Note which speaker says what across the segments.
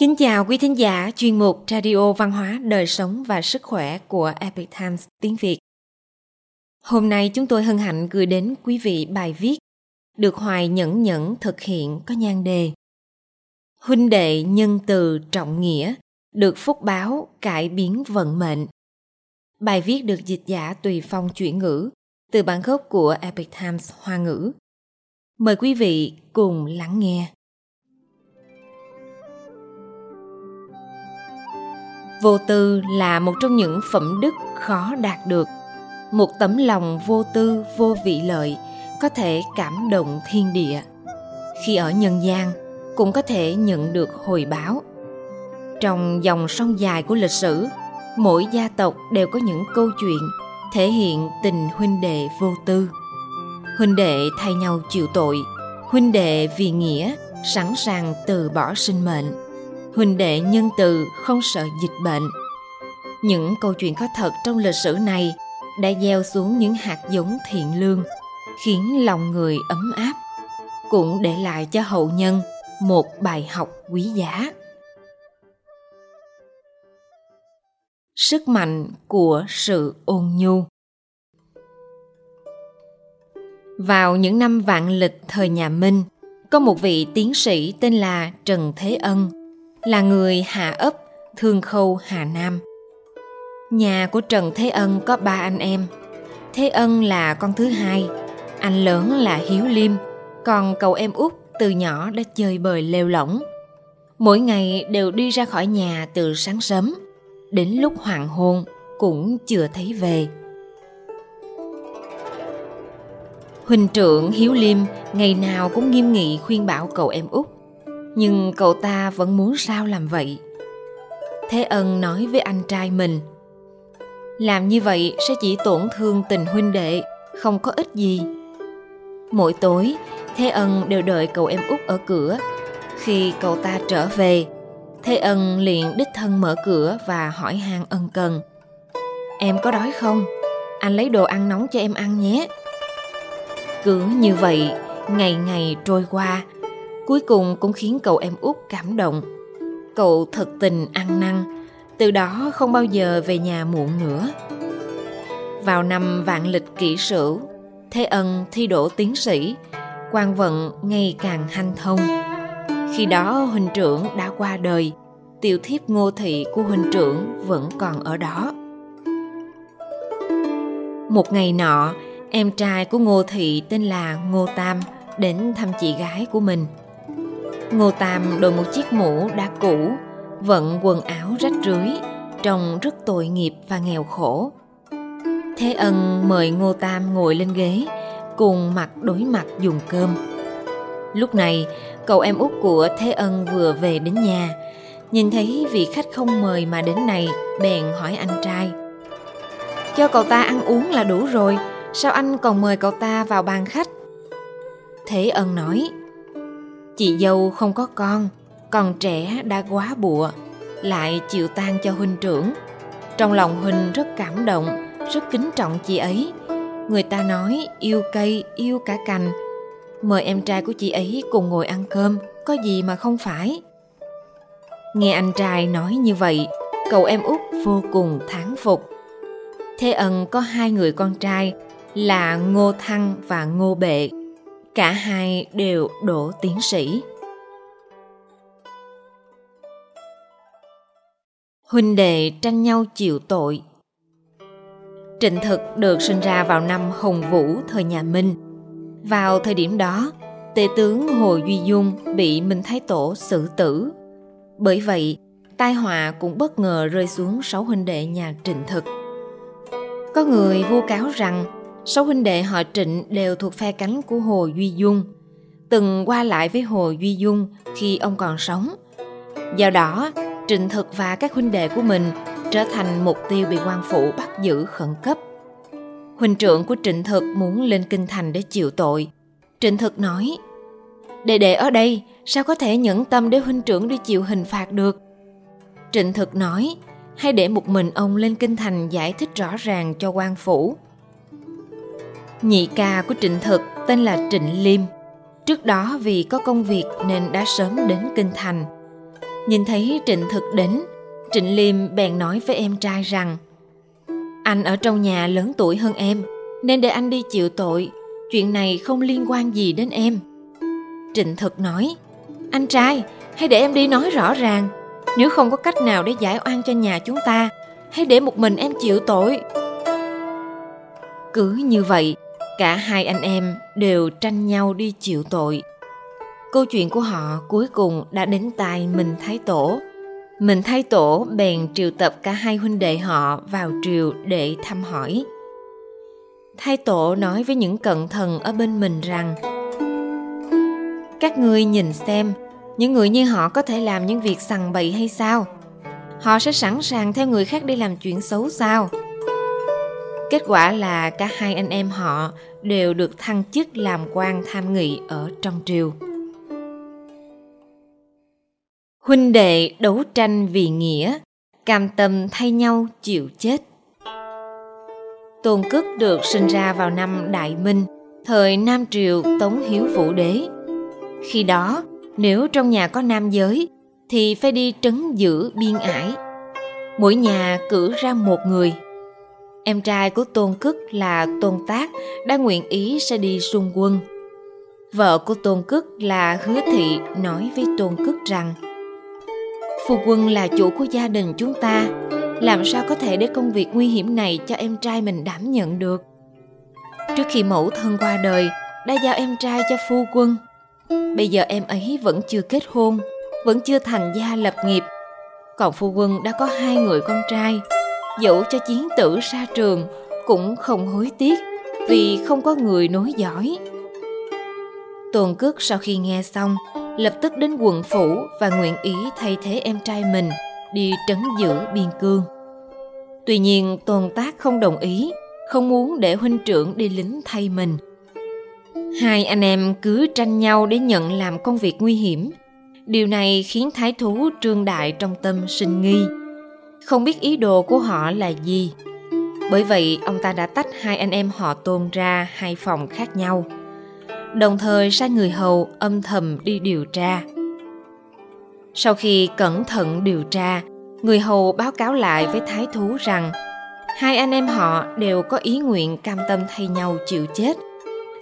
Speaker 1: Kính chào quý thính giả chuyên mục Radio Văn hóa, Đời sống và Sức khỏe của Epic Times tiếng Việt. Hôm nay chúng tôi hân hạnh gửi đến quý vị bài viết được Hoài Nhẫn Nhẫn thực hiện có nhan đề Huynh đệ nhân từ trọng nghĩa, được phúc báo cải biến vận mệnh. Bài viết được dịch giả tùy phong chuyển ngữ từ bản gốc của Epic Times Hoa ngữ. Mời quý vị cùng lắng nghe. Vô tư là một trong những phẩm đức khó đạt được. Một tấm lòng vô tư, vô vị lợi có thể cảm động thiên địa. Khi ở nhân gian cũng có thể nhận được hồi báo. Trong dòng sông dài của lịch sử, mỗi gia tộc đều có những câu chuyện thể hiện tình huynh đệ vô tư. Huynh đệ thay nhau chịu tội, huynh đệ vì nghĩa sẵn sàng từ bỏ sinh mệnh huynh đệ nhân từ không sợ dịch bệnh. Những câu chuyện có thật trong lịch sử này đã gieo xuống những hạt giống thiện lương, khiến lòng người ấm áp, cũng để lại cho hậu nhân một bài học quý giá. Sức mạnh của sự ôn nhu. Vào những năm vạn lịch thời nhà minh, có một vị tiến sĩ tên là trần thế ân là người hạ ấp, Thương Khâu, Hà Nam. Nhà của Trần Thế Ân có ba anh em. Thế Ân là con thứ hai, anh lớn là Hiếu Liêm, còn cậu em út từ nhỏ đã chơi bời lêu lỏng. Mỗi ngày đều đi ra khỏi nhà từ sáng sớm, đến lúc hoàng hôn cũng chưa thấy về. Huỳnh trưởng Hiếu Liêm ngày nào cũng nghiêm nghị khuyên bảo cậu em út nhưng cậu ta vẫn muốn sao làm vậy? Thế ân nói với anh trai mình, làm như vậy sẽ chỉ tổn thương tình huynh đệ, không có ích gì. Mỗi tối, thế ân đều đợi cậu em út ở cửa. Khi cậu ta trở về, thế ân liền đích thân mở cửa và hỏi han ân cần, em có đói không? Anh lấy đồ ăn nóng cho em ăn nhé. Cứ như vậy, ngày ngày trôi qua cuối cùng cũng khiến cậu em út cảm động. Cậu thật tình ăn năn, từ đó không bao giờ về nhà muộn nữa. Vào năm vạn lịch kỷ sửu, thế ân thi đỗ tiến sĩ, quan vận ngày càng hanh thông. Khi đó huynh trưởng đã qua đời, tiểu thiếp ngô thị của huynh trưởng vẫn còn ở đó. Một ngày nọ, em trai của ngô thị tên là ngô tam đến thăm chị gái của mình. Ngô Tam đội một chiếc mũ đã cũ, vận quần áo rách rưới, trông rất tội nghiệp và nghèo khổ. Thế Ân mời Ngô Tam ngồi lên ghế, cùng mặt đối mặt dùng cơm. Lúc này, cậu em út của Thế Ân vừa về đến nhà, nhìn thấy vị khách không mời mà đến này, bèn hỏi anh trai. Cho cậu ta ăn uống là đủ rồi, sao anh còn mời cậu ta vào bàn khách? Thế Ân nói, Chị dâu không có con, còn trẻ đã quá bụa, lại chịu tan cho huynh trưởng. Trong lòng huynh rất cảm động, rất kính trọng chị ấy. Người ta nói yêu cây, yêu cả cành. Mời em trai của chị ấy cùng ngồi ăn cơm, có gì mà không phải. Nghe anh trai nói như vậy, cậu em út vô cùng thán phục. Thế ân có hai người con trai là Ngô Thăng và Ngô Bệ cả hai đều đỗ tiến sĩ. Huynh đệ tranh nhau chịu tội. Trịnh thực được sinh ra vào năm hồng vũ, thời nhà minh. Vào thời điểm đó, tể tướng hồ duy dung bị minh thái tổ xử tử. Bởi vậy, tai họa cũng bất ngờ rơi xuống sáu huynh đệ nhà trịnh thực. Có người vu cáo rằng Sáu huynh đệ họ Trịnh đều thuộc phe cánh của Hồ Duy Dung, từng qua lại với Hồ Duy Dung khi ông còn sống. Do đó, Trịnh Thực và các huynh đệ của mình trở thành mục tiêu bị quan phủ bắt giữ khẩn cấp. Huynh trưởng của Trịnh Thực muốn lên kinh thành để chịu tội. Trịnh Thực nói, Đệ đệ ở đây, sao có thể nhẫn tâm để huynh trưởng đi chịu hình phạt được? Trịnh Thực nói, hay để một mình ông lên kinh thành giải thích rõ ràng cho quan phủ Nhị ca của Trịnh Thực tên là Trịnh Liêm. Trước đó vì có công việc nên đã sớm đến Kinh Thành. Nhìn thấy Trịnh Thực đến, Trịnh Liêm bèn nói với em trai rằng Anh ở trong nhà lớn tuổi hơn em, nên để anh đi chịu tội, chuyện này không liên quan gì đến em. Trịnh Thực nói Anh trai, hãy để em đi nói rõ ràng, nếu không có cách nào để giải oan cho nhà chúng ta, hãy để một mình em chịu tội. Cứ như vậy, cả hai anh em đều tranh nhau đi chịu tội. Câu chuyện của họ cuối cùng đã đến tai mình Thái Tổ. Mình Thái Tổ bèn triệu tập cả hai huynh đệ họ vào triều để thăm hỏi. Thái Tổ nói với những cận thần ở bên mình rằng Các ngươi nhìn xem, những người như họ có thể làm những việc sằng bậy hay sao? Họ sẽ sẵn sàng theo người khác đi làm chuyện xấu sao? Kết quả là cả hai anh em họ đều được thăng chức làm quan tham nghị ở trong triều. Huynh đệ đấu tranh vì nghĩa, cam tâm thay nhau chịu chết. Tôn Cức được sinh ra vào năm Đại Minh, thời Nam Triều Tống Hiếu Vũ Đế. Khi đó, nếu trong nhà có nam giới, thì phải đi trấn giữ biên ải. Mỗi nhà cử ra một người. Em trai của Tôn Cức là Tôn Tác đã nguyện ý sẽ đi xung quân. Vợ của Tôn Cức là Hứa Thị nói với Tôn Cức rằng Phu quân là chủ của gia đình chúng ta, làm sao có thể để công việc nguy hiểm này cho em trai mình đảm nhận được. Trước khi mẫu thân qua đời, đã giao em trai cho phu quân. Bây giờ em ấy vẫn chưa kết hôn, vẫn chưa thành gia lập nghiệp. Còn phu quân đã có hai người con trai, dẫu cho chiến tử xa trường cũng không hối tiếc vì không có người nối dõi. Tôn Cước sau khi nghe xong lập tức đến quận phủ và nguyện ý thay thế em trai mình đi trấn giữ biên cương. Tuy nhiên Tôn Tác không đồng ý, không muốn để huynh trưởng đi lính thay mình. Hai anh em cứ tranh nhau để nhận làm công việc nguy hiểm. Điều này khiến thái thú Trương Đại trong tâm sinh nghi. Không biết ý đồ của họ là gì. Bởi vậy ông ta đã tách hai anh em họ Tôn ra hai phòng khác nhau đồng thời sai người hầu âm thầm đi điều tra. Sau khi cẩn thận điều tra, người hầu báo cáo lại với thái thú rằng hai anh em họ đều có ý nguyện cam tâm thay nhau chịu chết.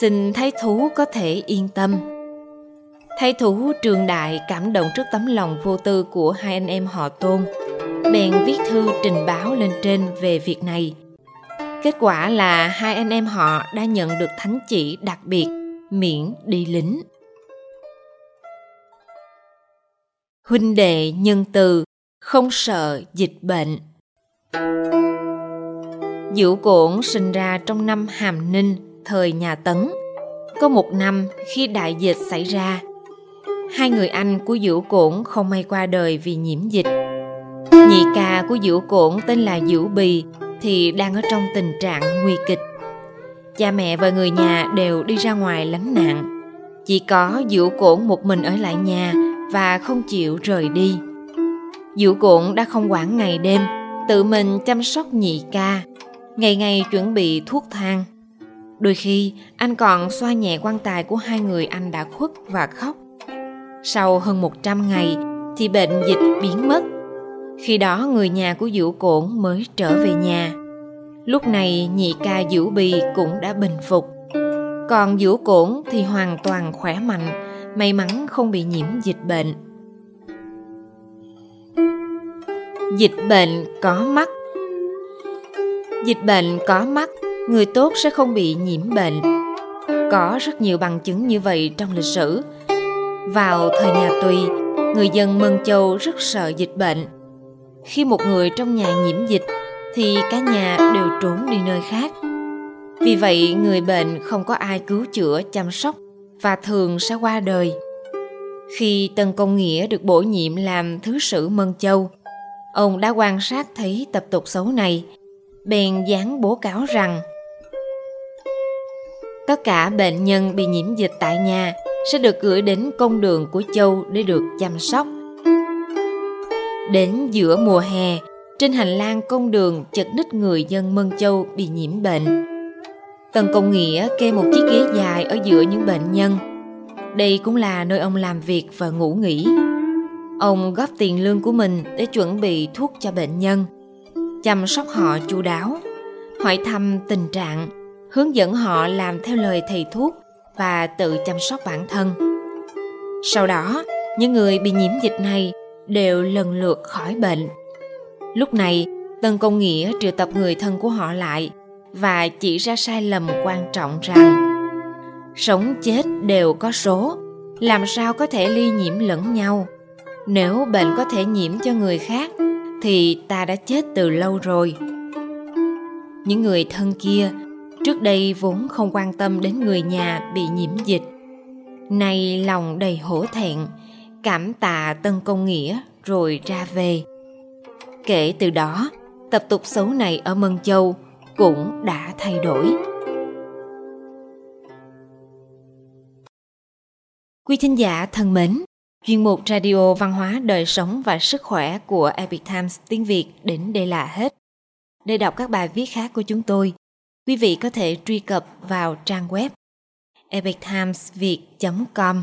Speaker 1: Xin thái thú có thể yên tâm. Thái thú trường đại cảm động trước tấm lòng vô tư của hai anh em họ tôn, bèn viết thư trình báo lên trên về việc này. Kết quả là hai anh em họ đã nhận được thánh chỉ đặc biệt miễn đi lính huynh đệ nhân từ không sợ dịch bệnh Diệu Cổn sinh ra trong năm Hàm Ninh, thời nhà Tấn. Có một năm khi đại dịch xảy ra, hai người anh của Diệu Cổn không may qua đời vì nhiễm dịch. Nhị ca của diễu Cổn tên là diễu Bì thì đang ở trong tình trạng nguy kịch cha mẹ và người nhà đều đi ra ngoài lánh nạn chỉ có diễu Cổn một mình ở lại nhà và không chịu rời đi. diễu Cổn đã không quản ngày đêm, tự mình chăm sóc nhị ca, ngày ngày chuẩn bị thuốc thang. Đôi khi anh còn xoa nhẹ quan tài của hai người anh đã khuất và khóc. Sau hơn 100 ngày thì bệnh dịch biến mất. Khi đó người nhà của Dũ Cổn mới trở về nhà. Lúc này nhị ca Vũ Bì cũng đã bình phục. Còn Vũ Cổn thì hoàn toàn khỏe mạnh, may mắn không bị nhiễm dịch bệnh. Dịch bệnh có mắt Dịch bệnh có mắt, người tốt sẽ không bị nhiễm bệnh. Có rất nhiều bằng chứng như vậy trong lịch sử. Vào thời nhà Tùy, người dân Mân Châu rất sợ dịch bệnh. Khi một người trong nhà nhiễm dịch thì cả nhà đều trốn đi nơi khác. Vì vậy, người bệnh không có ai cứu chữa chăm sóc và thường sẽ qua đời. Khi Tân Công Nghĩa được bổ nhiệm làm Thứ sử Mân Châu, ông đã quan sát thấy tập tục xấu này, bèn dán bố cáo rằng tất cả bệnh nhân bị nhiễm dịch tại nhà sẽ được gửi đến công đường của Châu để được chăm sóc. Đến giữa mùa hè, trên hành lang công đường chật ních người dân Mân Châu bị nhiễm bệnh. Tần Công Nghĩa kê một chiếc ghế dài ở giữa những bệnh nhân. Đây cũng là nơi ông làm việc và ngủ nghỉ. Ông góp tiền lương của mình để chuẩn bị thuốc cho bệnh nhân, chăm sóc họ chu đáo, hỏi thăm tình trạng, hướng dẫn họ làm theo lời thầy thuốc và tự chăm sóc bản thân. Sau đó, những người bị nhiễm dịch này đều lần lượt khỏi bệnh. Lúc này, Tân Công Nghĩa triệu tập người thân của họ lại và chỉ ra sai lầm quan trọng rằng sống chết đều có số, làm sao có thể ly nhiễm lẫn nhau. Nếu bệnh có thể nhiễm cho người khác thì ta đã chết từ lâu rồi. Những người thân kia trước đây vốn không quan tâm đến người nhà bị nhiễm dịch. Nay lòng đầy hổ thẹn, cảm tạ Tân Công Nghĩa rồi ra về. Kể từ đó, tập tục xấu này ở Mân Châu cũng đã thay đổi. Quý thính giả thân mến, chuyên mục Radio Văn hóa Đời sống và Sức khỏe của Epic Times tiếng Việt đến đây là hết. Để đọc các bài viết khác của chúng tôi, quý vị có thể truy cập vào trang web epictimesviet.com.